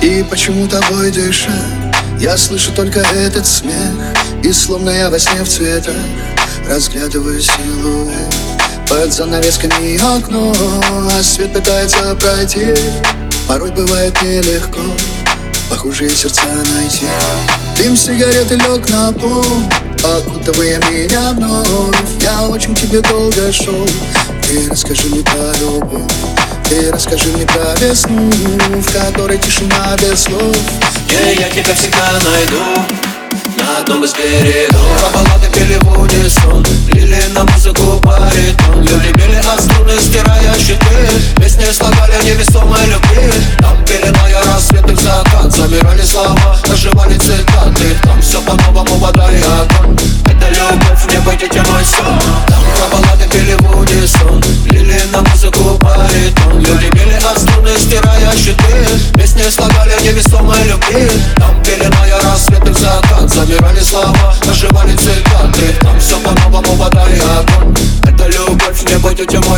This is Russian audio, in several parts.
И почему тобой дышать Я слышу только этот смех И словно я во сне в цветах Разглядываю силуэт. Под занавесками окно А свет пытается пройти. Порой бывает нелегко Похожие сердца найти. Дым сигареты лег на пол Окутывая меня вновь. Я очень тебе долго шел Ты расскажи мне про любовь Ты расскажи мне про весну В которой тишина без слов. Yeah, Я тебя всегда найду? На одном из берегов. Про баллады пели в унисон Лили на музыку баритон. Люди били от струны, стирая щиты. Песни слагали невесомой любви. Там пели моя рассвет и закат. Замирали слова, оживали цитаты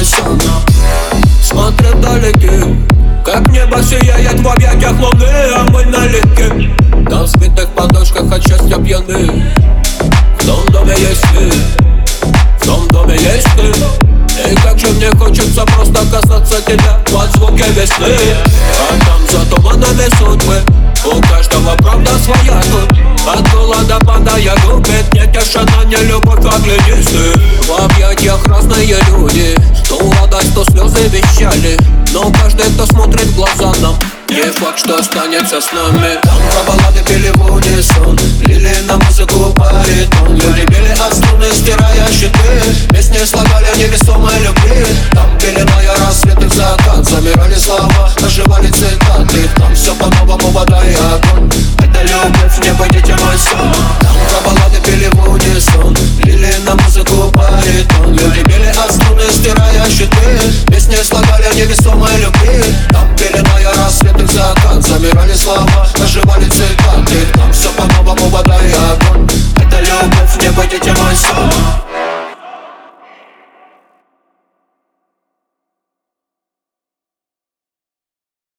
мой сон вдалеке Как небо сияет в объятиях луны А мы налегке На взбитых подушках от счастья пьяны В том доме есть ты В том доме есть ты И как же мне хочется просто касаться тебя Под звуки весны А там за туманами судьбы У каждого правда своя тут От голода падая губит Не тишина, не любовь, оглянись ты В объятиях разные люди вещали Но каждый, кто смотрит в глаза нам не факт, что останется с нами. Там про баллады пели в унисон Лили на музыку баритон